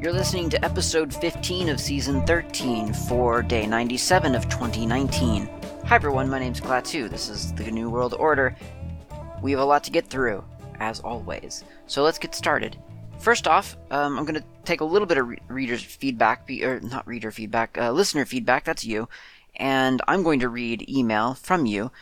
You're listening to episode 15 of season 13 for day 97 of 2019. Hi everyone, my name's Klaatu. This is the GNU World Order. We have a lot to get through, as always. So let's get started. First off, um, I'm going to take a little bit of re- reader's feedback, be, or not reader feedback, uh, listener feedback, that's you, and I'm going to read email from you.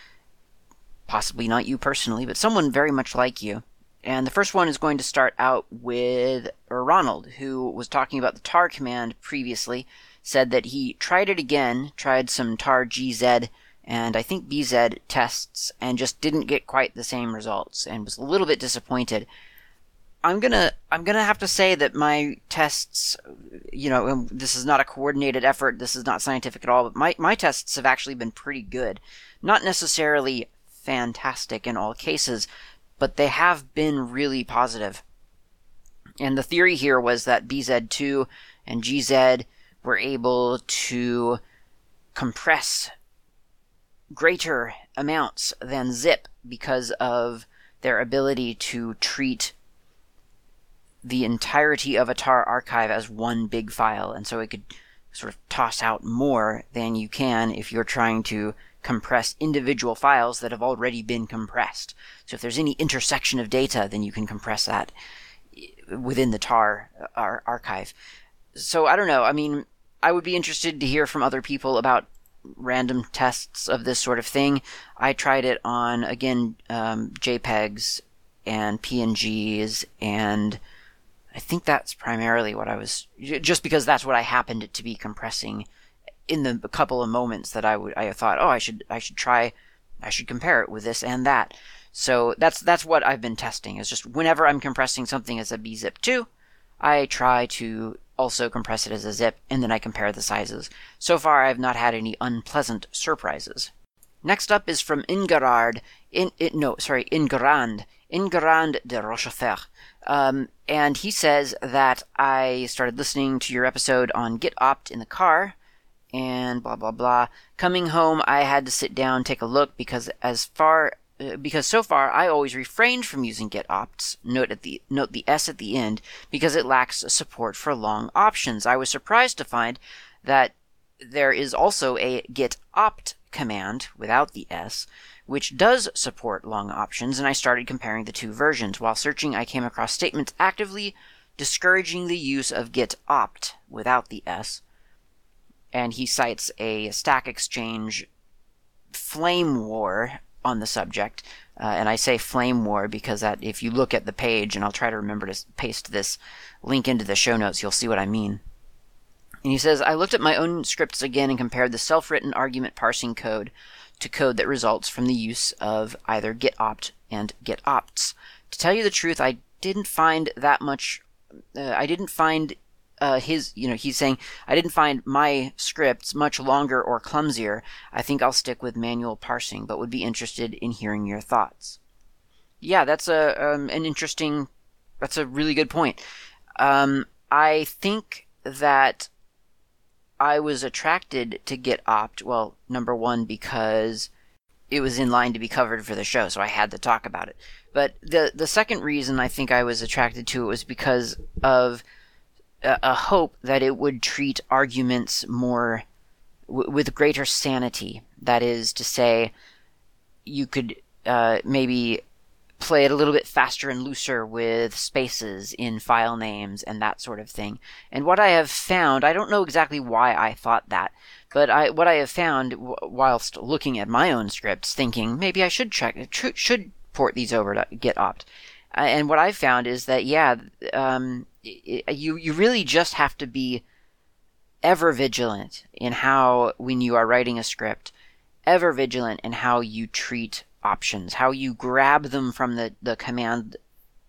Possibly not you personally, but someone very much like you. And the first one is going to start out with Ronald, who was talking about the tar command previously, said that he tried it again, tried some tar GZ and I think BZ tests, and just didn't get quite the same results, and was a little bit disappointed. I'm gonna I'm gonna have to say that my tests, you know, this is not a coordinated effort. This is not scientific at all. But my my tests have actually been pretty good, not necessarily fantastic in all cases, but they have been really positive. And the theory here was that BZ2 and GZ were able to compress greater amounts than zip because of their ability to treat the entirety of a tar archive as one big file, and so it could sort of toss out more than you can if you're trying to compress individual files that have already been compressed. So if there's any intersection of data, then you can compress that within the tar ar- archive. So I don't know. I mean, I would be interested to hear from other people about random tests of this sort of thing. I tried it on again um, JPEGs and PNGs, and I think that's primarily what I was just because that's what I happened to be compressing in the couple of moments that I would I thought, oh, I should I should try I should compare it with this and that. So that's that's what I've been testing. Is just whenever I'm compressing something as a bzip2, I try to also compress it as a zip, and then I compare the sizes. So far, I have not had any unpleasant surprises. Next up is from Ingerard, in, in no, sorry, Ingrand, Ingrand de Rochefort. Um, and he says that I started listening to your episode on getopt in the car, and blah blah blah. Coming home, I had to sit down, take a look, because as far uh, because so far I always refrained from using getopts. Note at the note the s at the end because it lacks support for long options. I was surprised to find that there is also a get opt command without the s which does support long options and I started comparing the two versions. While searching I came across statements actively discouraging the use of get opt without the s and he cites a stack exchange flame war on the subject. Uh, and I say flame war because that if you look at the page, and I'll try to remember to paste this link into the show notes, you'll see what I mean. And he says, I looked at my own scripts again and compared the self-written argument parsing code to code that results from the use of either getopt and getopts. To tell you the truth, I didn't find that much. Uh, I didn't find uh, his, you know, he's saying, I didn't find my scripts much longer or clumsier. I think I'll stick with manual parsing, but would be interested in hearing your thoughts. Yeah, that's a um, an interesting, that's a really good point. Um, I think that I was attracted to getopt. Well, number one because it was in line to be covered for the show, so I had to talk about it. But the the second reason I think I was attracted to it was because of a, hope that it would treat arguments more w- with greater sanity. That is to say, you could uh, maybe play it a little bit faster and looser with spaces in file names and that sort of thing. And what I have found, I don't know exactly why I thought that, but I, what I have found w- whilst looking at my own scripts, thinking maybe I should check, tr- should port these over to getopt. Uh, and what I've found is that yeah, um, you you really just have to be ever vigilant in how when you are writing a script ever vigilant in how you treat options how you grab them from the, the command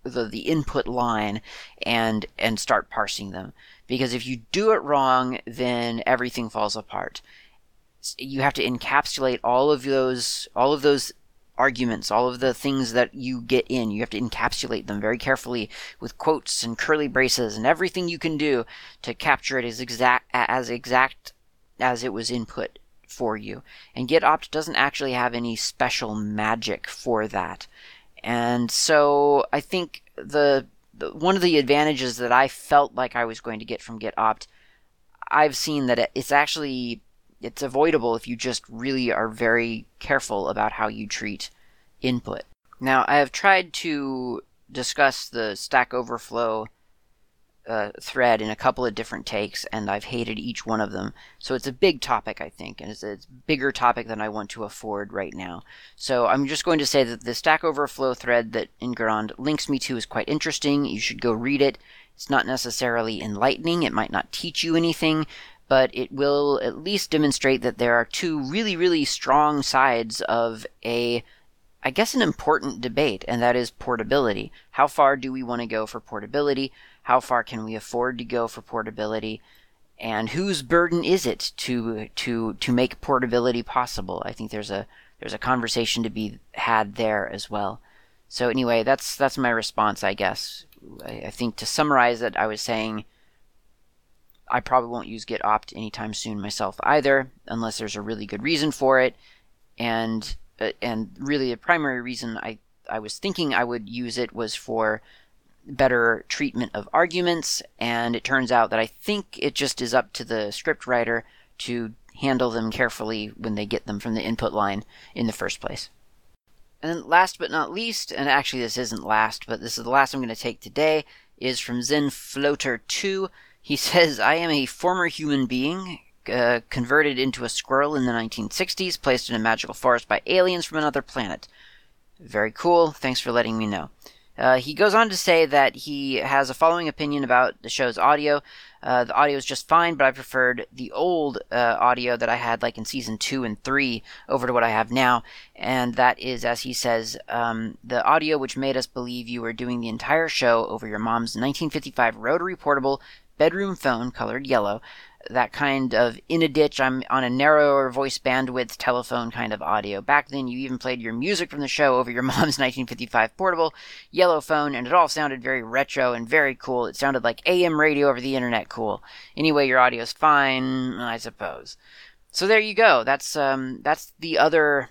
the, the input line and and start parsing them. Because if you do it wrong then everything falls apart. You have to encapsulate all of those all of those arguments, all of the things that you get in. You have to encapsulate them very carefully with quotes and curly braces and everything you can do to capture it as exact as exact as it was input for you. And getopt doesn't actually have any special magic for that. And so I think the the, one of the advantages that I felt like I was going to get from getopt, I've seen that it's actually it's avoidable if you just really are very careful about how you treat input. Now, I have tried to discuss the Stack Overflow uh, thread in a couple of different takes, and I've hated each one of them. So it's a big topic, I think, and it's a bigger topic than I want to afford right now. So I'm just going to say that the Stack Overflow thread that Ingrand links me to is quite interesting. You should go read it. It's not necessarily enlightening, it might not teach you anything, but it will at least demonstrate that there are two really, really strong sides of a I guess, an important debate, and that is portability. How far do we want to go for portability? How far can we afford to go for portability? And whose burden is it to to to make portability possible? I think there's a there's a conversation to be had there as well. So anyway, that's that's my response, I guess. I, I think to summarize it, I was saying I probably won't use getopt anytime soon myself either, unless there's a really good reason for it. And uh, and really the primary reason I I was thinking I would use it was for better treatment of arguments, and it turns out that I think it just is up to the script writer to handle them carefully when they get them from the input line in the first place. And last but not least, and actually this isn't last, but this is the last I'm going to take today, is from Zen Floater 2. He says, I am a former human being uh, converted into a squirrel in the 1960s, placed in a magical forest by aliens from another planet. Very cool. Thanks for letting me know. Uh, he goes on to say that he has a following opinion about the show's audio. Uh, the audio is just fine, but I preferred the old uh, audio that I had, like in season two and three, over to what I have now. And that is, as he says, um, the audio which made us believe you were doing the entire show over your mom's 1955 rotary portable bedroom phone colored yellow that kind of in a ditch, I'm on a narrower voice bandwidth telephone kind of audio. Back then, you even played your music from the show over your mom's 1955 portable yellow phone, and it all sounded very retro and very cool. It sounded like AM radio over the internet cool. Anyway, your audio's fine, I suppose. So there you go. That's um, that's the other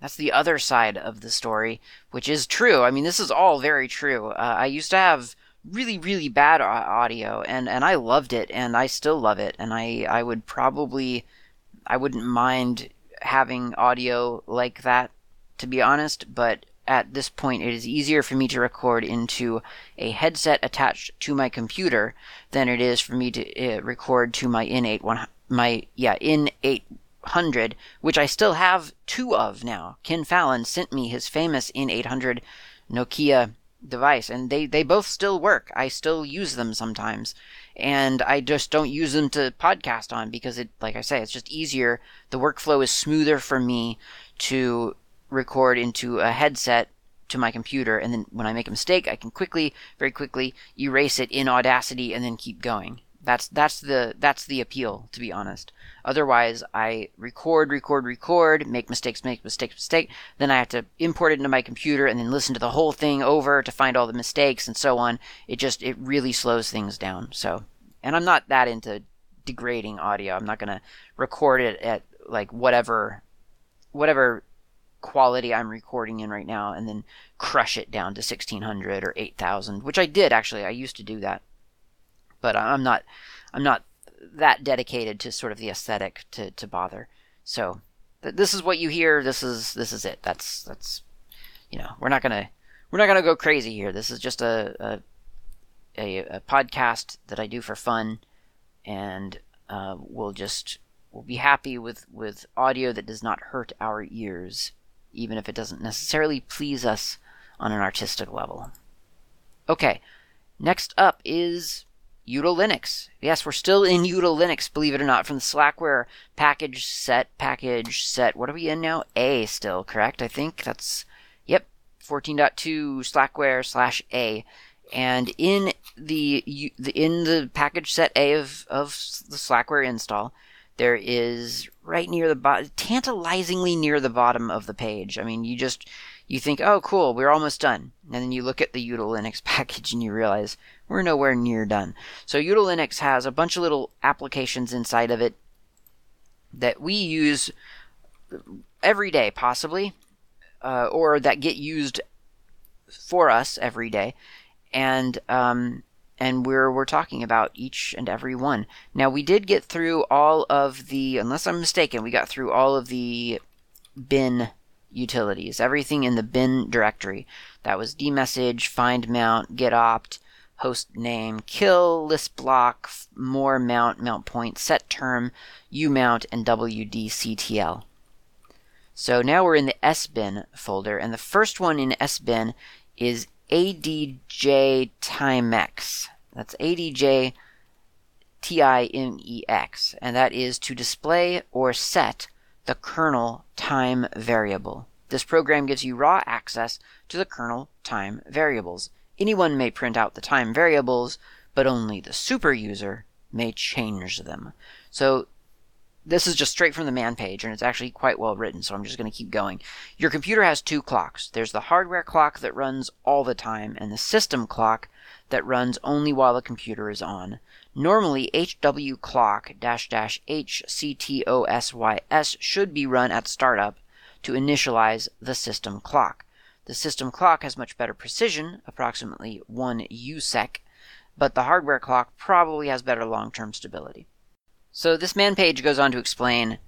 that's the other side of the story, which is true. I mean, this is all very true. Uh, I used to have really really bad audio and and I loved it and I still love it and I I would probably I wouldn't mind having audio like that to be honest but at this point it is easier for me to record into a headset attached to my computer than it is for me to uh, record to my in8 one my yeah in 800 which I still have two of now. Ken Fallon sent me his famous N800 Nokia device and they they both still work. I still use them sometimes and i just don't use them to podcast on because it like i say it's just easier. The workflow is smoother for me to record into a headset to my computer and then when i make a mistake i can quickly very quickly erase it in audacity and then keep going that's that's the that's the appeal, to be honest. Otherwise, I record, record, record, make mistakes, make mistakes, mistake. Then I have to import it into my computer and then listen to the whole thing over to find all the mistakes and so on. It just it really slows things down. So, and I'm not that into degrading audio. I'm not gonna record it at like whatever whatever quality I'm recording in right now and then crush it down to 1600 or 8000, which I did actually. I used to do that but I'm not I'm not that dedicated to sort of the aesthetic to, to bother. So th- this is what you hear. This is this is it. That's that's you know we're not gonna we're not gonna go crazy here. This is just a a, a, a podcast that I do for fun, and uh, we'll just we'll be happy with with audio that does not hurt our ears, even if it doesn't necessarily please us on an artistic level. Okay, next up is Util Linux. Yes, we're still in Util Linux, believe it or not, from the Slackware package set, package set. What are we in now? A still, correct? I think that's, yep, 14.2 Slackware slash A. And in the, in the package set A of, of the Slackware install, there is right near the bottom, tantalizingly near the bottom of the page. I mean, you just, you think, oh, cool, we're almost done. And then you look at the Util Linux package and you realize we're nowhere near done. So Util Linux has a bunch of little applications inside of it that we use every day, possibly, uh, or that get used for us every day. and um, and we're we're talking about each and every one. Now we did get through all of the, unless I'm mistaken, we got through all of the bin utilities, everything in the bin directory. That was dmesg, find mount, getopt, host name, kill, list block, more mount, mount point, set term, umount, and wdctl. So now we're in the sbin folder, and the first one in sbin is ADJ Timex. That's ADJ T I M E X, and that is to display or set the kernel time variable. This program gives you raw access to the kernel time variables. Anyone may print out the time variables, but only the super user may change them. So this is just straight from the man page, and it's actually quite well written, so I'm just going to keep going. Your computer has two clocks. There's the hardware clock that runs all the time, and the system clock that runs only while the computer is on. Normally, HW clock dash dash HCTOSYS should be run at startup to initialize the system clock. The system clock has much better precision, approximately 1 USEC, but the hardware clock probably has better long term stability. So this man page goes on to explain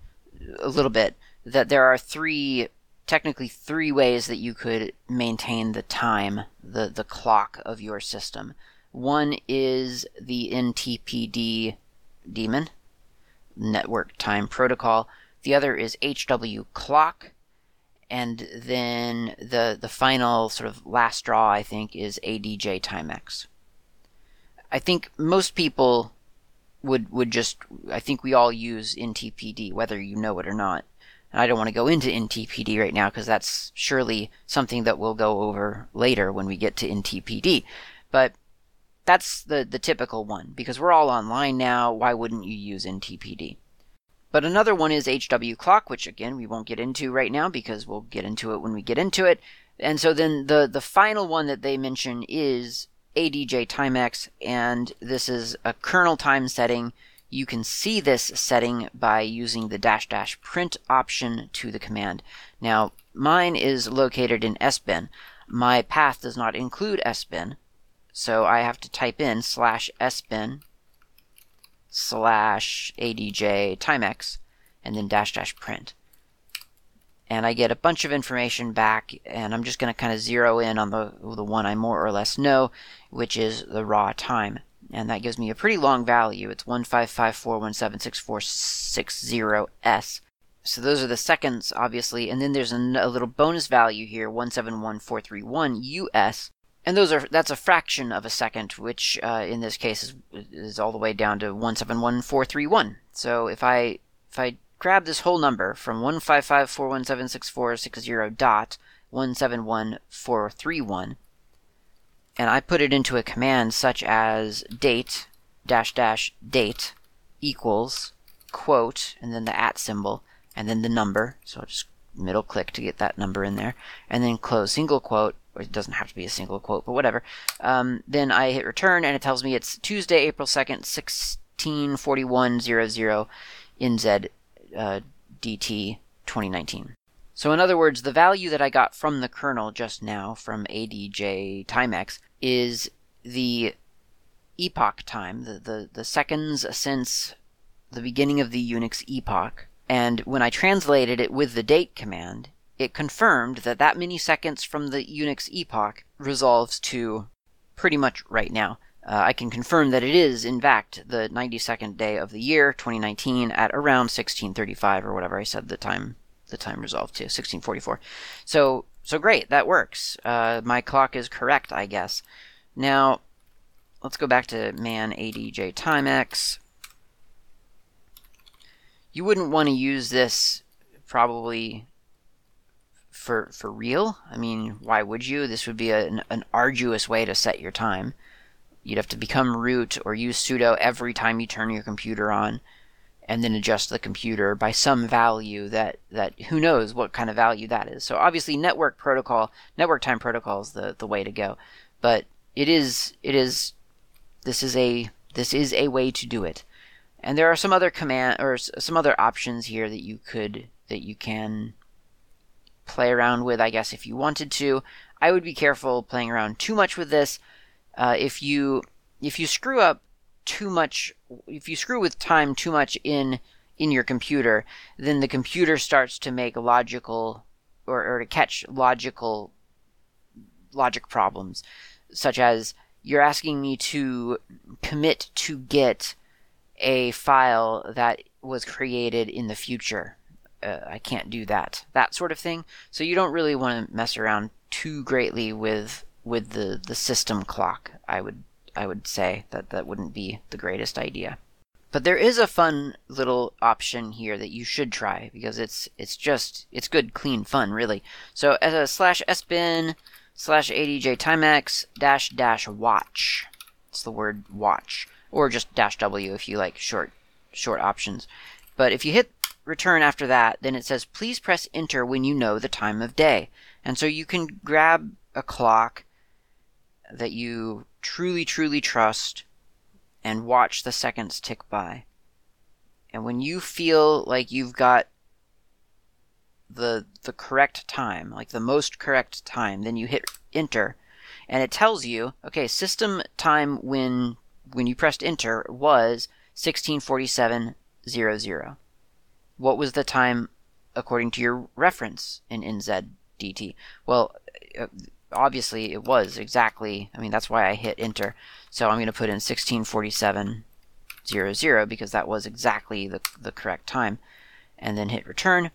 a little bit that there are three, technically three ways that you could maintain the time, the, the clock of your system. One is the NTPD daemon, Network Time Protocol. The other is HW Clock, and then the the final sort of last straw, I think, is ADJ Timex. I think most people would would just I think we all use NTPD, whether you know it or not. And I don't want to go into NTPD right now because that's surely something that we'll go over later when we get to NTPD. But that's the, the typical one because we're all online now. Why wouldn't you use NTPD? But another one is HW clock, which again we won't get into right now because we'll get into it when we get into it. And so then the the final one that they mention is ADJ Timex, and this is a kernel time setting. You can see this setting by using the dash dash print option to the command. Now, mine is located in sbin. My path does not include sbin, so I have to type in slash sbin slash adj timex and then dash dash print and I get a bunch of information back, and I'm just going to kind of zero in on the, the one I more or less know, which is the raw time. And that gives me a pretty long value. It's 15541764660S. So those are the seconds, obviously, and then there's a, a little bonus value here, 171431 US, and those are that's a fraction of a second, which uh, in this case is, is all the way down to 171431. So if I if I grab this whole number from 15541764660 dot 171431 and I put it into a command such as date dash dash date equals quote and then the at symbol and then the number so I'll just middle click to get that number in there and then close single quote it doesn't have to be a single quote but whatever um, then I hit return and it tells me it's Tuesday April 2nd 164100 NZ uh, DT 2019. So in other words, the value that I got from the kernel just now from ADJ Timex is the epoch time, the, the, the seconds since the beginning of the Unix epoch. And when I translated it with the date command, it confirmed that that many seconds from the Unix epoch resolves to pretty much right now uh, I can confirm that it is, in fact, the 92nd day of the year, 2019, at around 1635 or whatever I said the time the time resolved to 1644. So so great, that works. Uh, my clock is correct, I guess. Now let's go back to man ADJ timex. You wouldn't want to use this probably for for real. I mean, why would you? This would be an, an arduous way to set your time. You'd have to become root or use sudo every time you turn your computer on and then adjust the computer by some value that, that who knows what kind of value that is. So obviously network protocol, network time protocol is the, the way to go. But it is it is this is a this is a way to do it. And there are some other command or some other options here that you could that you can play around with, I guess if you wanted to. I would be careful playing around too much with this Uh, if you if you screw up too much, if you screw with time too much in in your computer, then the computer starts to make logical or, or to catch logical logic problems, such as you're asking me to commit to get a file that was created in the future. Uh, I can't do that. That sort of thing. So you don't really want to mess around too greatly with with the, the system clock. I would I would say that that wouldn't be the greatest idea. But there is a fun little option here that you should try because it's it's just it's good clean fun really. So as a slash sbin slash adj timex dash dash watch. It's the word watch or just dash w if you like short short options. But if you hit return after that, then it says please press enter when you know the time of day. And so you can grab a clock that you truly truly trust and watch the seconds tick by. And when you feel like you've got the the correct time, like the most correct time, then you hit enter and it tells you, okay, system time when when you pressed enter was 1647.00. What was the time according to your reference in NZDT? Well, uh, obviously it was exactly, I mean, that's why I hit enter. So I'm going to put in 1647.00 because that was exactly the, the correct time. And then hit return.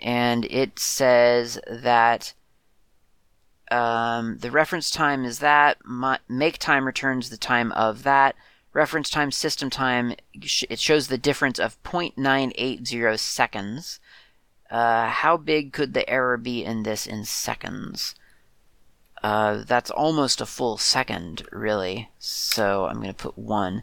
And it says that um, the reference time is that. Make time returns the time of that. Reference time, system time, it shows the difference of 0.980 seconds. Uh, how big could the error be in this in seconds? Uh, that's almost a full second, really. So I'm going to put 1.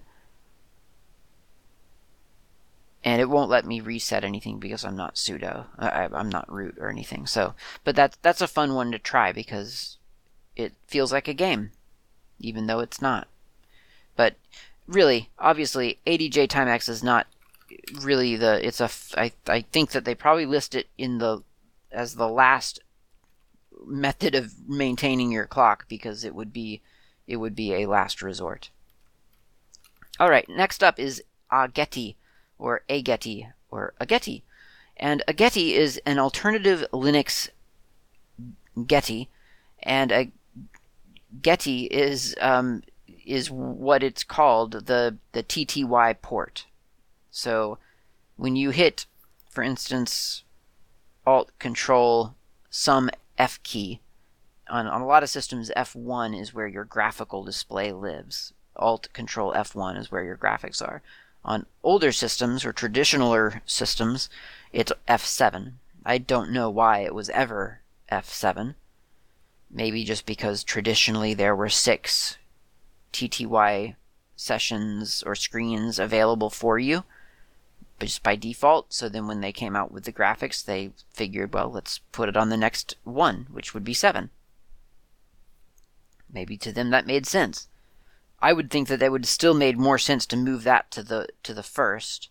And it won't let me reset anything because I'm not sudo. I, am not root or anything. So, but that's that's a fun one to try because it feels like a game, even though it's not. But really, obviously, ADJ Timex is not really the. It's a. I I think that they probably list it in the as the last method of maintaining your clock because it would be it would be a last resort. All right, next up is agetty or agetty or agetty. And agetty is an alternative Linux Getty, and a Getty is um, is what it's called the the TTY port. So when you hit, for instance, Alt Control some F key. On, on a lot of systems, F1 is where your graphical display lives. Alt Control F1 is where your graphics are. On older systems or traditionaler systems, it's F7. I don't know why it was ever F7. Maybe just because traditionally there were six TTY sessions or screens available for you just by default. So then when they came out with the graphics, they figured, well, let's put it on the next one, which would be 7. Maybe to them that made sense. I would think that that would still made more sense to move that to the to the first,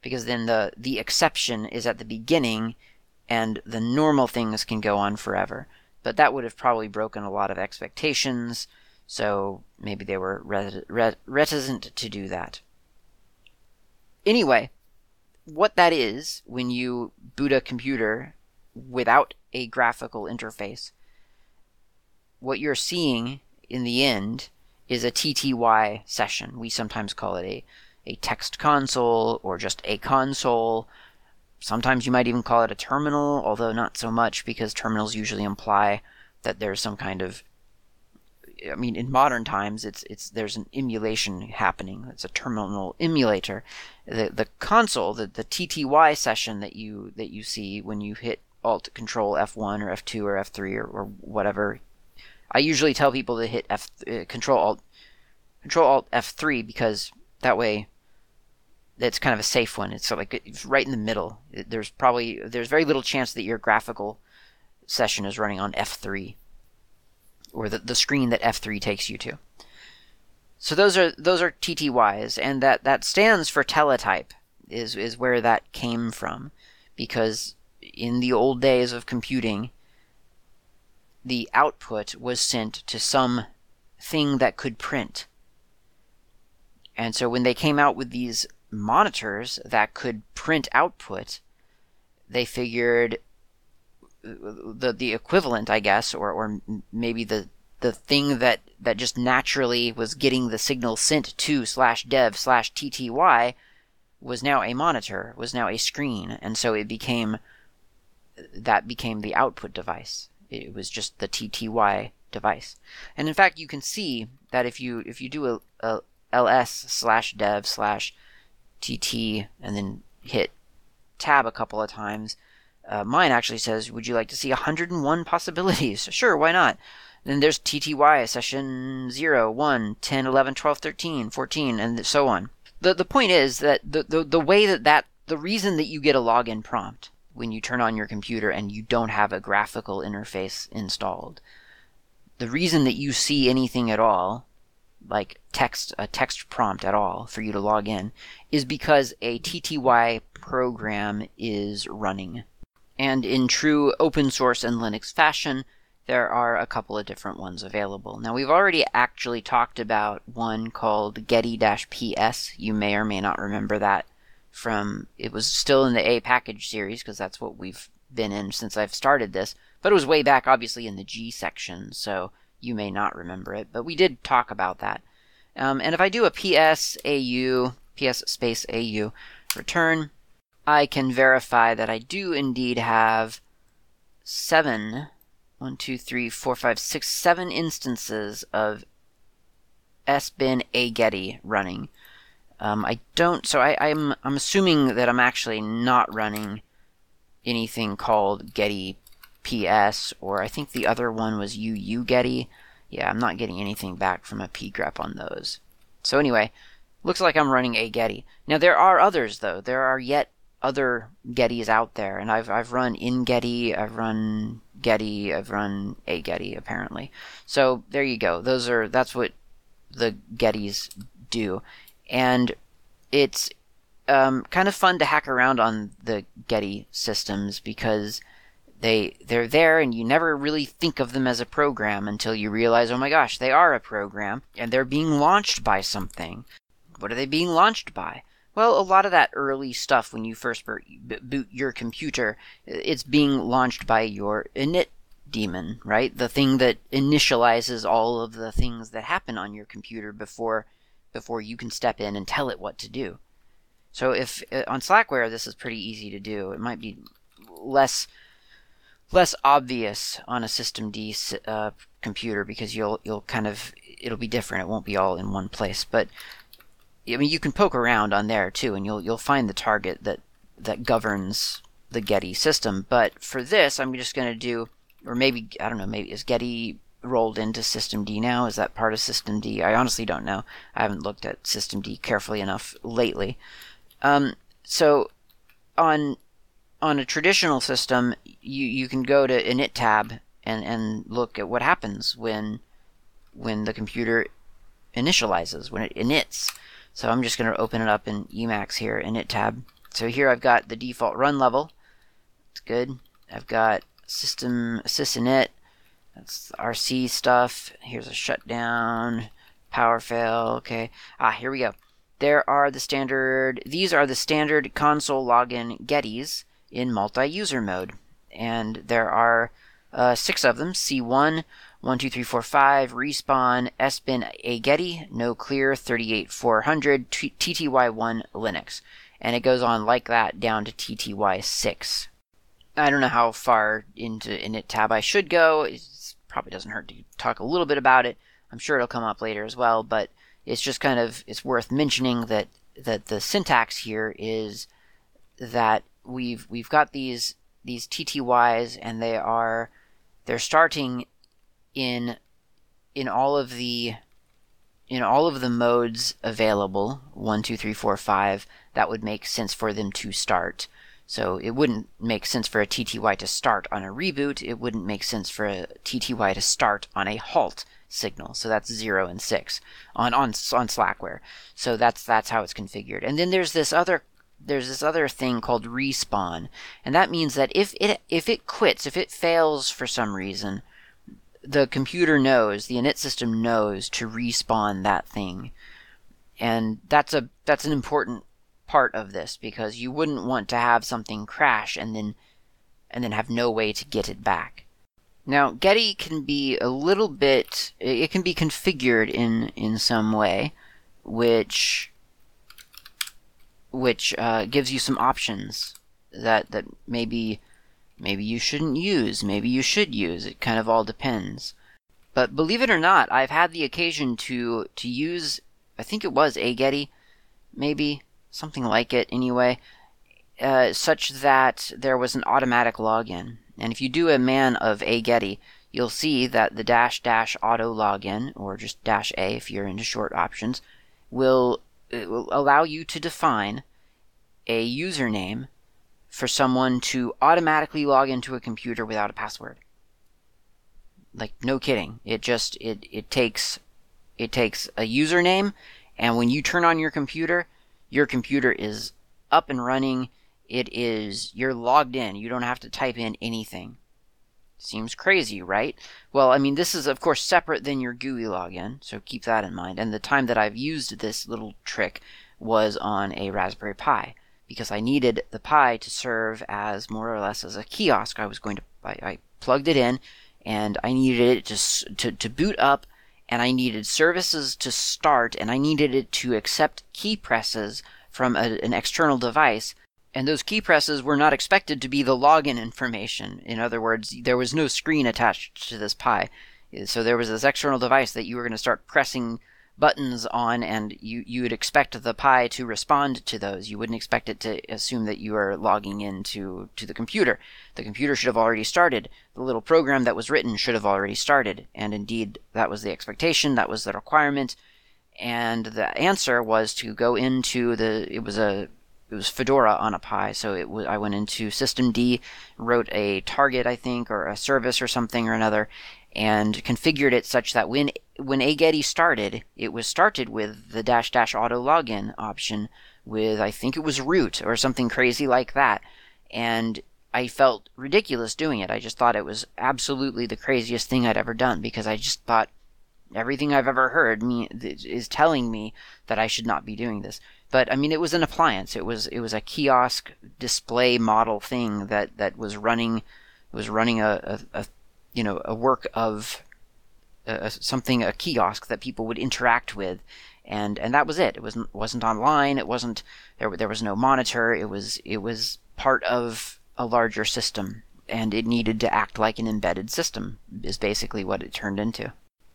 because then the the exception is at the beginning, and the normal things can go on forever. But that would have probably broken a lot of expectations, so maybe they were reticent to do that. Anyway, what that is when you boot a computer without a graphical interface, what you're seeing in the end is a TTY session. We sometimes call it a, a text console or just a console. Sometimes you might even call it a terminal, although not so much because terminals usually imply that there's some kind of I mean, in modern times, it's it's there's an emulation happening. It's a terminal emulator. The the console, the, the TTY session that you that you see when you hit Alt Control F1 or F2 or F3 or, or whatever. I usually tell people to hit F uh, Control Alt Control Alt F3 because that way it's kind of a safe one. It's like it's right in the middle. There's probably there's very little chance that your graphical session is running on F3 or the, the screen that F3 takes you to. So those are those are TTYs, and that, that stands for teletype is is where that came from, because in the old days of computing, the output was sent to some thing that could print. And so when they came out with these monitors that could print output, they figured the the equivalent, I guess, or or maybe the the thing that that just naturally was getting the signal sent to slash dev slash tty was now a monitor, was now a screen, and so it became that became the output device. It was just the TTY device. And in fact, you can see that if you if you do a, a ls slash dev slash tt and then hit tab a couple of times, uh, mine actually says, "Would you like to see 101 possibilities?" Sure, why not? Then there's TTY session 0, 1, 10, 11, 12, 13, 14, and so on. The the point is that the, the, the way that that the reason that you get a login prompt when you turn on your computer and you don't have a graphical interface installed. The reason that you see anything at all, like text a text prompt at all for you to log in, is because a TTY program is running. And in true open source and Linux fashion, there are a couple of different ones available. Now, we've already actually talked about one called Getty-PS. You may or may not remember that from it was still in the A package series because that's what we've been in since I've started this, but it was way back obviously in the G section, so you may not remember it, but we did talk about that. Um, and if I do a PS AU, PS space AU return, I can verify that I do indeed have seven, one, two, three, four, five, six, seven instances of sbin a getty running. Um, I don't. So I, I'm I'm assuming that I'm actually not running anything called Getty PS, or I think the other one was UU Getty. Yeah, I'm not getting anything back from a pgrep on those. So anyway, looks like I'm running a Getty. Now there are others though. There are yet other Gettys out there, and I've I've run in Getty, I've run Getty, I've run a Getty apparently. So there you go. Those are that's what the Gettys do and it's um, kind of fun to hack around on the Getty systems because they they're there and you never really think of them as a program until you realize, oh my gosh, they are a program and they're being launched by something. What are they being launched by? Well, a lot of that early stuff when you first boot your computer, it's being launched by your init daemon, right? The thing that initializes all of the things that happen on your computer before before you can step in and tell it what to do. So if uh, on Slackware this is pretty easy to do, it might be less less obvious on a System D uh, computer because you'll you'll kind of it'll be different. It won't be all in one place. But I mean, you can poke around on there too, and you'll you'll find the target that that governs the Getty system. But for this, I'm just going to do, or maybe I don't know, maybe is Getty rolled into System D now? Is that part of System D? I honestly don't know. I haven't looked at System D carefully enough lately. Um, so on on a traditional system, you you can go to init tab and and look at what happens when when the computer initializes when it inits. So I'm just going to open it up in Emacs here, init tab. So here I've got the default run level. It's good. I've got system sysinit. That's RC stuff. Here's a shutdown, power fail. Okay. Ah, here we go. There are the standard, these are the standard console login gettys in multi-user mode. And there are uh, six of them. C1, 1, 2, 3, 4, 5, Respawn, A Getty, No Clear, 38400, TTY1 Linux. And it goes on like that down to TTY6. I don't know how far into init tab I should go. It's probably doesn't hurt to talk a little bit about it. I'm sure it'll come up later as well, but it's just kind of it's worth mentioning that that the syntax here is that we've we've got these these TTYs and they are they're starting in in all of the in all of the modes available one two three four five that would make sense for them to start so it wouldn't make sense for a TTY to start on a reboot. It wouldn't make sense for a TTY to start on a halt signal. So that's zero and six on on on Slackware. So that's that's how it's configured. And then there's this other there's this other thing called respawn, and that means that if it if it quits, if it fails for some reason, the computer knows, the init system knows to respawn that thing. And that's a that's an important part of this because you wouldn't want to have something crash and then and then have no way to get it back. Now, Getty can be a little bit it can be configured in in some way which which uh, gives you some options that that maybe maybe you shouldn't use, maybe you should use. It kind of all depends. But believe it or not, I've had the occasion to to use I think it was a Getty, maybe something like it anyway, uh, such that there was an automatic login. And if you do a man of a Getty, you'll see that the dash dash auto login, or just dash a if you're into short options, will, will allow you to define a username for someone to automatically log into a computer without a password. Like no kidding. It just it it takes it takes a username and when you turn on your computer, your computer is up and running. It is, you're logged in. You don't have to type in anything. Seems crazy, right? Well, I mean, this is, of course, separate than your GUI login, so keep that in mind. And the time that I've used this little trick was on a Raspberry Pi because I needed the Pi to serve as more or less as a kiosk. I was going to, I, I plugged it in and I needed it to, to, to boot up and I needed services to start, and I needed it to accept key presses from a, an external device. And those key presses were not expected to be the login information. In other words, there was no screen attached to this Pi. So there was this external device that you were going to start pressing buttons on, and you, you would expect the Pi to respond to those. You wouldn't expect it to assume that you are logging into to the computer. The computer should have already started. The little program that was written should have already started. And indeed, that was the expectation, that was the requirement. And the answer was to go into the, it was a, it was Fedora on a Pi, so it was, I went into systemd, wrote a target, I think, or a service or something or another, and configured it such that when when agetty started, it was started with the dash dash auto login option with I think it was root or something crazy like that. And I felt ridiculous doing it. I just thought it was absolutely the craziest thing I'd ever done because I just thought everything I've ever heard me is telling me that I should not be doing this. But I mean, it was an appliance. It was it was a kiosk display model thing that that was running was running a, a, a you know a work of uh, something a kiosk that people would interact with. And and that was it. It wasn't wasn't online. It wasn't there there was no monitor. It was it was part of a larger system. And it needed to act like an embedded system is basically what it turned into.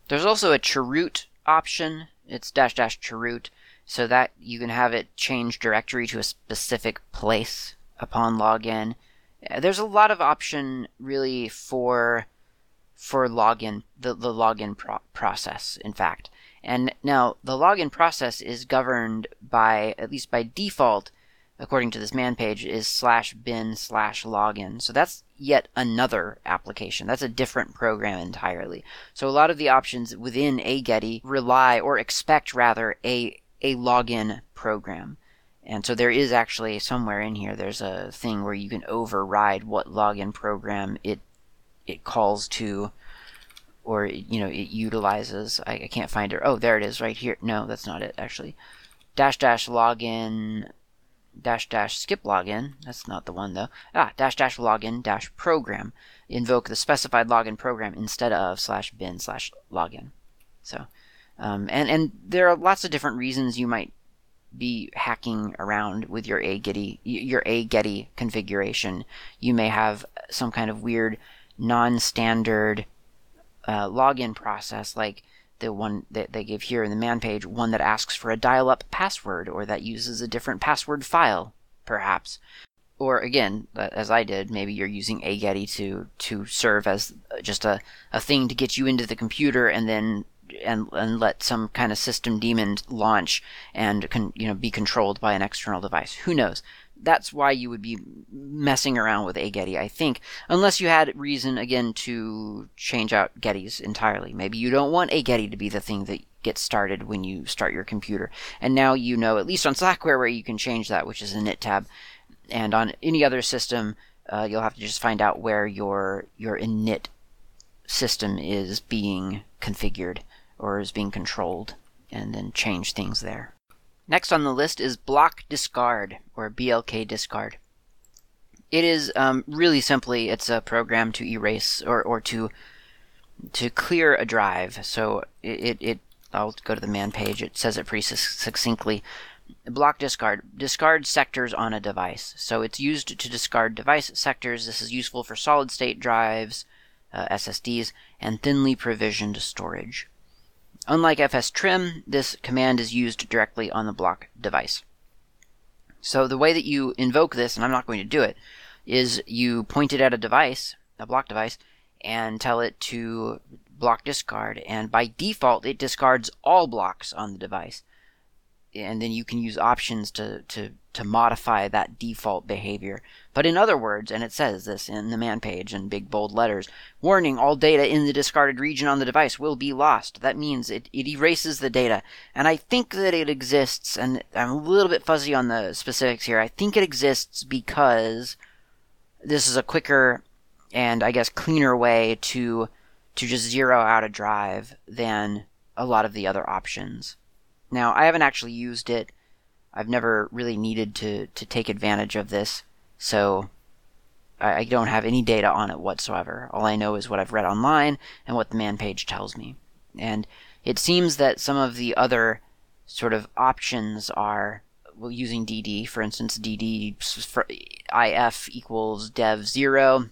There's also a chroot option. It's dash dash chroot so that you can have it change directory to a specific place upon login. There's a lot of option really for for login the, the login pro- process in fact. And now the login process is governed by at least by default according to this man page is slash bin slash login. So that's yet another application. That's a different program entirely. So a lot of the options within agetty rely or expect rather a a login program. And so there is actually somewhere in here there's a thing where you can override what login program it it calls to or you know it utilizes I, I, can't find it. Oh there it is right here. No that's not it actually. Dash dash login dash dash skip login. That's not the one though. Ah dash dash login dash program. Invoke the specified login program instead of slash bin slash login. So um, and and there are lots of different reasons you might be hacking around with your agetty your agetty configuration. You may have some kind of weird non-standard uh, login process, like the one that they give here in the man page, one that asks for a dial up password or that uses a different password file, perhaps. Or again, as I did, maybe you're using agetty to to serve as just a, a thing to get you into the computer and then and and let some kind of system daemon launch and can you know be controlled by an external device. Who knows? That's why you would be messing around with a Getty, I think, unless you had reason again to change out gettys entirely. Maybe you don't want a Getty to be the thing that gets started when you start your computer, and now you know at least on Slackware where you can change that, which is a init tab, and on any other system uh, you'll have to just find out where your your init system is being configured or is being controlled, and then change things there. Next on the list is block discard or BLK discard. It is um, really simply it's a program to erase or, or to to clear a drive. So it, it I'll go to the man page. It says it pretty succinctly. Block discard discard sectors on a device. So it's used to discard device sectors. This is useful for solid state drives, uh, SSDs, and thinly provisioned storage. Unlike fstrim, this command is used directly on the block device. So the way that you invoke this, and I'm not going to do it, is you point it at a device, a block device, and tell it to block discard. And by default, it discards all blocks on the device. And then you can use options to, to, to modify that default behavior. But in other words, and it says this in the man page in big bold letters warning, all data in the discarded region on the device will be lost. That means it, it erases the data. And I think that it exists, and I'm a little bit fuzzy on the specifics here. I think it exists because this is a quicker and I guess cleaner way to to just zero out a drive than a lot of the other options. Now, I haven't actually used it. I've never really needed to to take advantage of this, so I, I don't have any data on it whatsoever. All I know is what I've read online and what the man page tells me. And it seems that some of the other sort of options are well, using DD, for instance, DD if equals dev zero,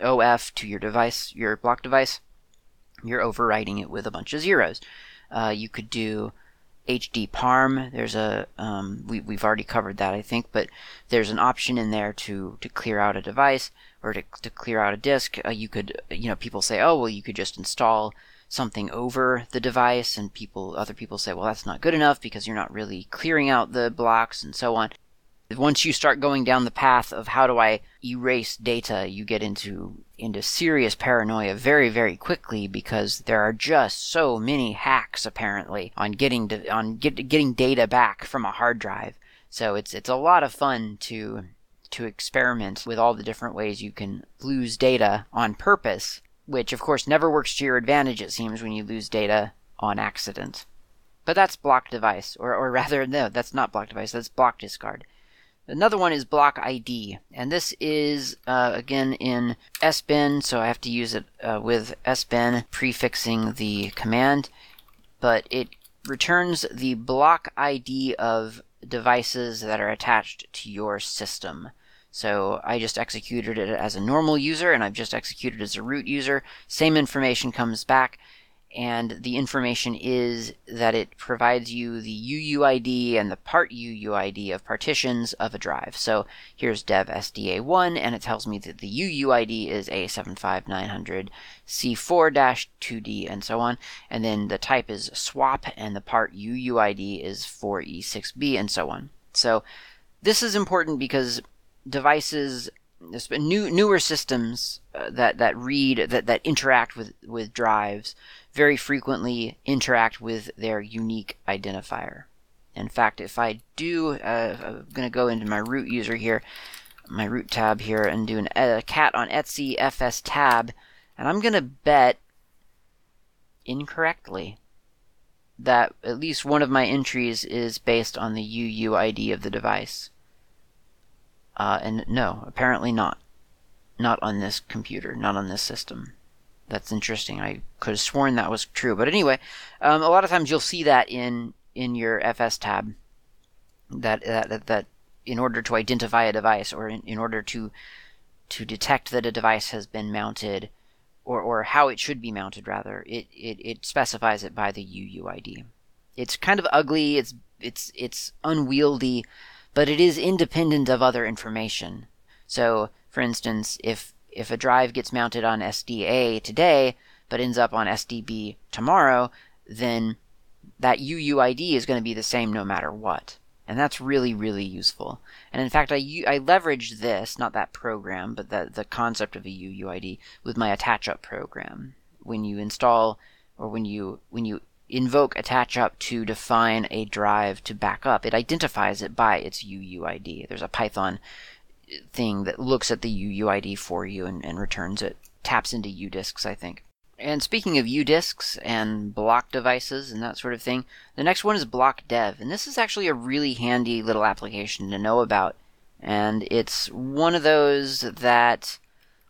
OF to your device, your block device, you're overriding it with a bunch of zeros. Uh, you could do hdparm. There's a um, we we've already covered that I think, but there's an option in there to to clear out a device or to to clear out a disk. Uh, you could you know people say oh well you could just install something over the device and people other people say well that's not good enough because you're not really clearing out the blocks and so on once you start going down the path of how do i erase data you get into into serious paranoia very very quickly because there are just so many hacks apparently on getting to, on get, getting data back from a hard drive so it's it's a lot of fun to to experiment with all the different ways you can lose data on purpose which of course never works to your advantage, it seems, when you lose data on accident. But that's block device, or, or rather, no, that's not block device, that's block discard. Another one is block ID, and this is uh, again in sbin, so I have to use it uh, with sbin prefixing the command, but it returns the block ID of devices that are attached to your system. So I just executed it as a normal user and I've just executed as a root user. Same information comes back and the information is that it provides you the UUID and the part UUID of partitions of a drive. So here's dev SDA1 and it tells me that the UUID is A75900 C4-2D and so on. And then the type is swap and the part UUID is 4E6B and so on. So this is important because devices, new newer systems uh, that that read that that interact with with drives very frequently interact with their unique identifier. In fact, if I do, uh, I'm going to go into my root user here, my root tab here, and do an, a cat on etc fs tab, and I'm going to bet incorrectly that at least one of my entries is based on the UUID of the device. Uh, and no, apparently not. Not on this computer, not on this system. That's interesting. I could have sworn that was true. But anyway, um, a lot of times you'll see that in, in your FS tab. That, that, that in order to identify a device or in, in order to, to detect that a device has been mounted or, or how it should be mounted rather, it, it, it specifies it by the UUID. It's kind of ugly, it's, it's, it's unwieldy, but it is independent of other information. So, for instance, if if a drive gets mounted on SDA today but ends up on SDB tomorrow, then that UUID is going to be the same no matter what. And that's really, really useful. And in fact, I, I leveraged this, not that program, but the, the concept of a UUID with my attach up program. When you install or when you when you invoke attach up to define a drive to back up. It identifies it by its UUID. There's a Python thing that looks at the UUID for you and, and returns it. Taps into UDisks, I think. And speaking of UDisks and block devices and that sort of thing, the next one is Block Dev, and this is actually a really handy little application to know about. And it's one of those that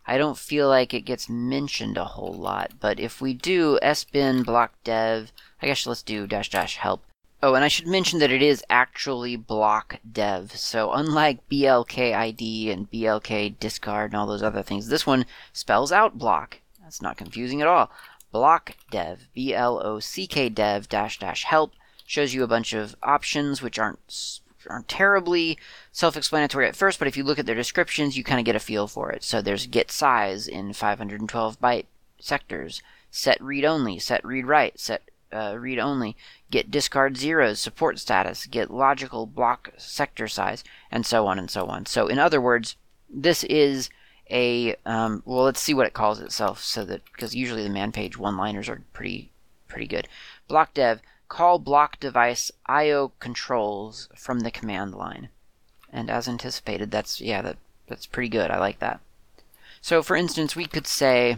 I don't feel like it gets mentioned a whole lot, but if we do sbin block dev, I guess let's do dash dash help. Oh, and I should mention that it is actually block dev. So unlike BLKID and BLK discard and all those other things, this one spells out block. That's not confusing at all. Block dev, B L O C K dev dash dash help shows you a bunch of options which aren't aren't terribly self-explanatory at first, but if you look at their descriptions, you kind of get a feel for it. So there's get size in 512 byte sectors, set read only, set read write, set uh, read only, get discard zeros, support status, get logical block sector size, and so on and so on. So, in other words, this is a um, well. Let's see what it calls itself, so that because usually the man page one-liners are pretty pretty good. Block dev call block device I/O controls from the command line, and as anticipated, that's yeah that that's pretty good. I like that. So, for instance, we could say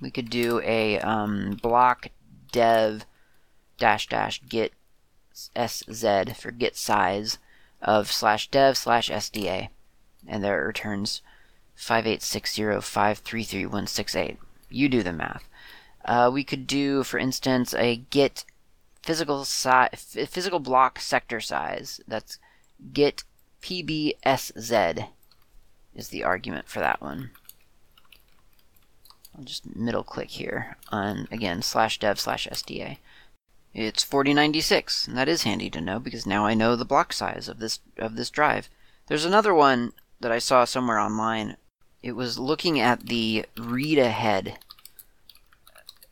we could do a um, block dev dash dash get sz for get size of slash dev slash sda and there it returns 58605331168 you do the math. Uh, we could do for instance a get physical si- physical block sector size. That's get pbsz is the argument for that one I'll just middle click here on, again, slash dev slash SDA. It's 4096, and that is handy to know because now I know the block size of this of this drive. There's another one that I saw somewhere online. It was looking at the read ahead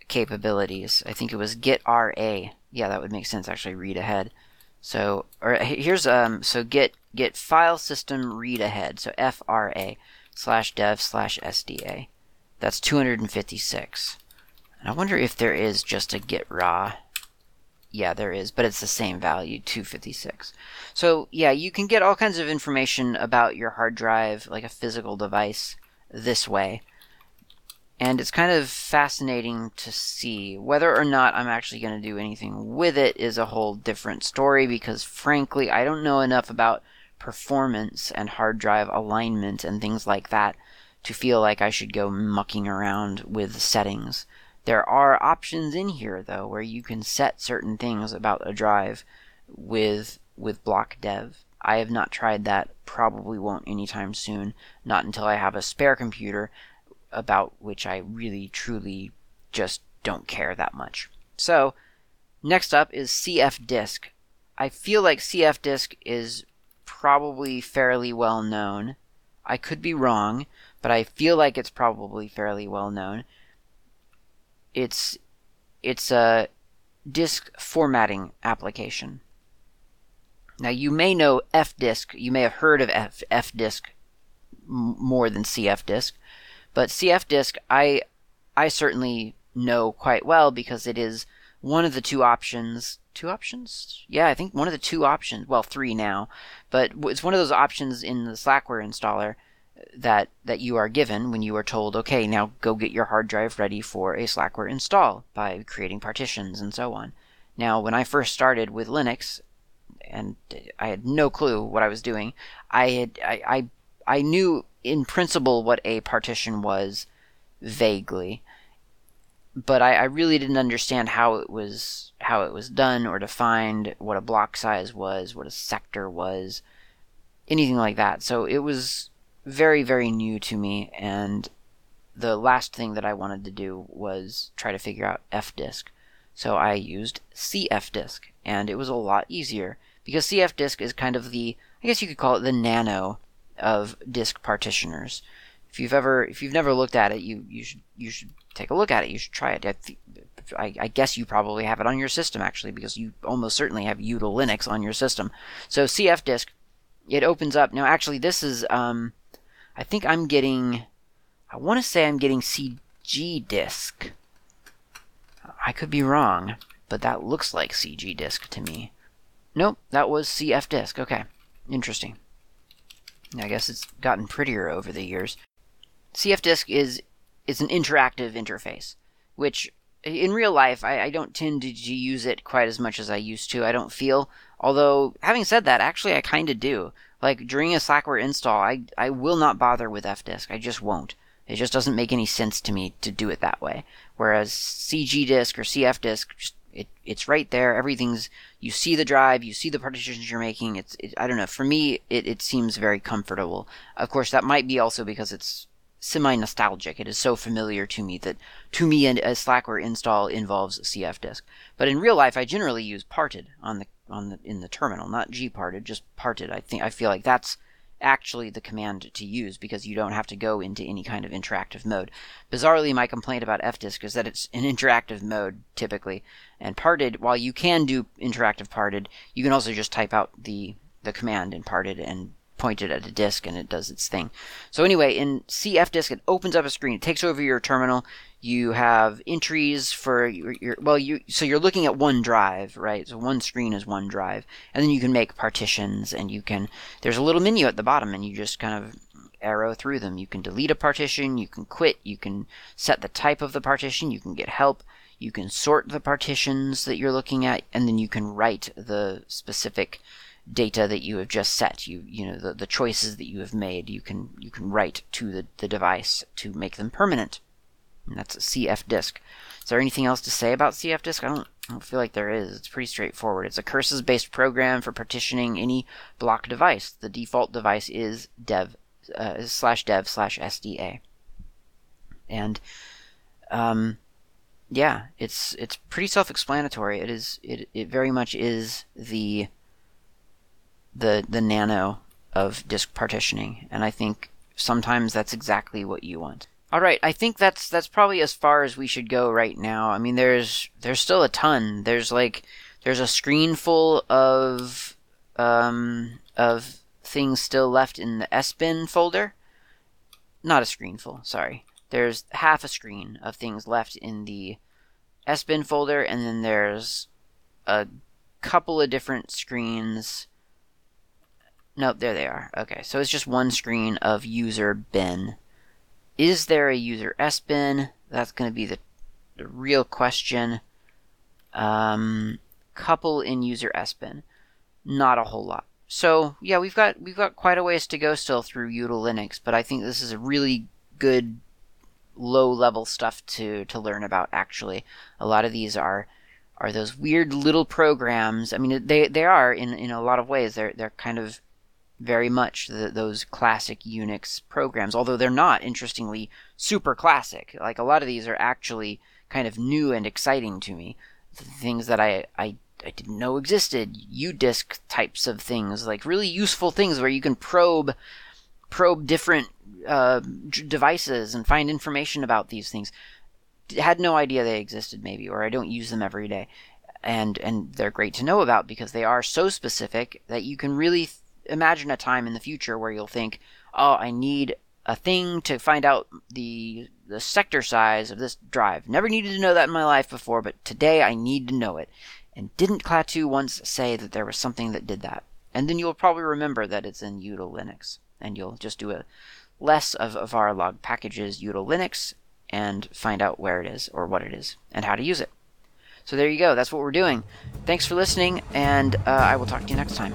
capabilities. I think it was get RA. Yeah, that would make sense actually read ahead. So or here's um so get get file system read ahead. So FRA slash dev slash SDA. That's 256. And I wonder if there is just a get raw. Yeah, there is, but it's the same value, 256. So, yeah, you can get all kinds of information about your hard drive, like a physical device, this way. And it's kind of fascinating to see. Whether or not I'm actually going to do anything with it is a whole different story because, frankly, I don't know enough about performance and hard drive alignment and things like that to feel like I should go mucking around with settings. There are options in here though where you can set certain things about a drive with with block dev. I have not tried that, probably won't anytime soon, not until I have a spare computer about which I really truly just don't care that much. So, next up is CF Disk. I feel like CF Disk is probably fairly well known. I could be wrong, but I feel like it's probably fairly well known. It's it's a disk formatting application. Now you may know FDisk, you may have heard of F, FDisk more than CFDisk, but CFDisk I I certainly know quite well because it is one of the two options. Two options? Yeah, I think one of the two options. Well, three now, but it's one of those options in the Slackware installer that that you are given when you are told, okay, now go get your hard drive ready for a Slackware install by creating partitions and so on. Now, when I first started with Linux, and I had no clue what I was doing, I had I I, I knew in principle what a partition was vaguely, but I, I really didn't understand how it was how it was done or defined, what a block size was, what a sector was, anything like that. So it was very, very new to me, and the last thing that I wanted to do was try to figure out fdisk. So I used cfdisk, and it was a lot easier because cfdisk is kind of the, I guess you could call it the nano of disk partitioners. If you've ever, if you've never looked at it, you you should you should take a look at it. You should try it. I, I, I guess you probably have it on your system actually because you almost certainly have util Linux on your system. So cfdisk, it opens up. Now actually, this is um, I think I'm getting, I want to say I'm getting CG disk. I could be wrong, but that looks like CG disk to me. Nope, that was CF disk. Okay, interesting. I guess it's gotten prettier over the years. CF disk is it's an interactive interface, which in real life I, I don't tend to use it quite as much as I used to. I don't feel. Although having said that, actually I kind of do. Like during a Slackware install, I I will not bother with fdisk. I just won't. It just doesn't make any sense to me to do it that way. Whereas CG disk or CF disk, it, it's right there. Everything's you see the drive, you see the partitions you're making. It's it, I don't know. For me, it, it seems very comfortable. Of course, that might be also because it's semi nostalgic. It is so familiar to me that to me a Slackware install involves CF disk. But in real life, I generally use parted on the on the in the terminal, not gparted, just parted. I think I feel like that's actually the command to use because you don't have to go into any kind of interactive mode. Bizarrely, my complaint about fdisk is that it's an interactive mode typically, and parted. While you can do interactive parted, you can also just type out the the command in parted and point it at a disk and it does its thing. So anyway, in CF disk, it opens up a screen. It takes over your terminal. You have entries for your, your, well, you so you're looking at one drive, right? So one screen is one drive, and then you can make partitions, and you can. There's a little menu at the bottom, and you just kind of arrow through them. You can delete a partition, you can quit, you can set the type of the partition, you can get help, you can sort the partitions that you're looking at, and then you can write the specific data that you have just set. You you know the, the choices that you have made. You can you can write to the, the device to make them permanent. That's a CF disk. Is there anything else to say about CF disk? I don't I don't feel like there is. It's pretty straightforward. It's a curses based program for partitioning any block device. The default device is dev uh, slash dev slash SDA. And um, yeah, it's it's pretty self explanatory. It is it, it very much is the the the nano of disk partitioning, and I think sometimes that's exactly what you want. All right, I think that's that's probably as far as we should go right now. I mean, there's there's still a ton. There's like there's a screen full of um, of things still left in the S bin folder. Not a screen full, sorry. There's half a screen of things left in the S bin folder, and then there's a couple of different screens Nope, there they are. Okay, so it's just one screen of user bin. Is there a user S bin? That's going to be the, the real question. Um, couple in user S bin. Not a whole lot. So yeah, we've got we've got quite a ways to go still through util Linux, but I think this is a really good low level stuff to to learn about. Actually, a lot of these are are those weird little programs. I mean, they they are in in a lot of ways. They're they're kind of very much the, those classic Unix programs, although they're not, interestingly, super classic. Like a lot of these are actually kind of new and exciting to me. Things that I, I, I didn't know existed. UDisk types of things, like really useful things where you can probe probe different uh, devices and find information about these things. Had no idea they existed, maybe, or I don't use them every day. And, and they're great to know about because they are so specific that you can really imagine a time in the future where you'll think, oh, I need a thing to find out the the sector size of this drive. Never needed to know that in my life before, but today I need to know it. And didn't Klaatu once say that there was something that did that? And then you'll probably remember that it's in util Linux, and you'll just do a less of, var log packages util Linux and find out where it is or what it is and how to use it. So there you go. That's what we're doing. Thanks for listening, and uh, I will talk to you next time.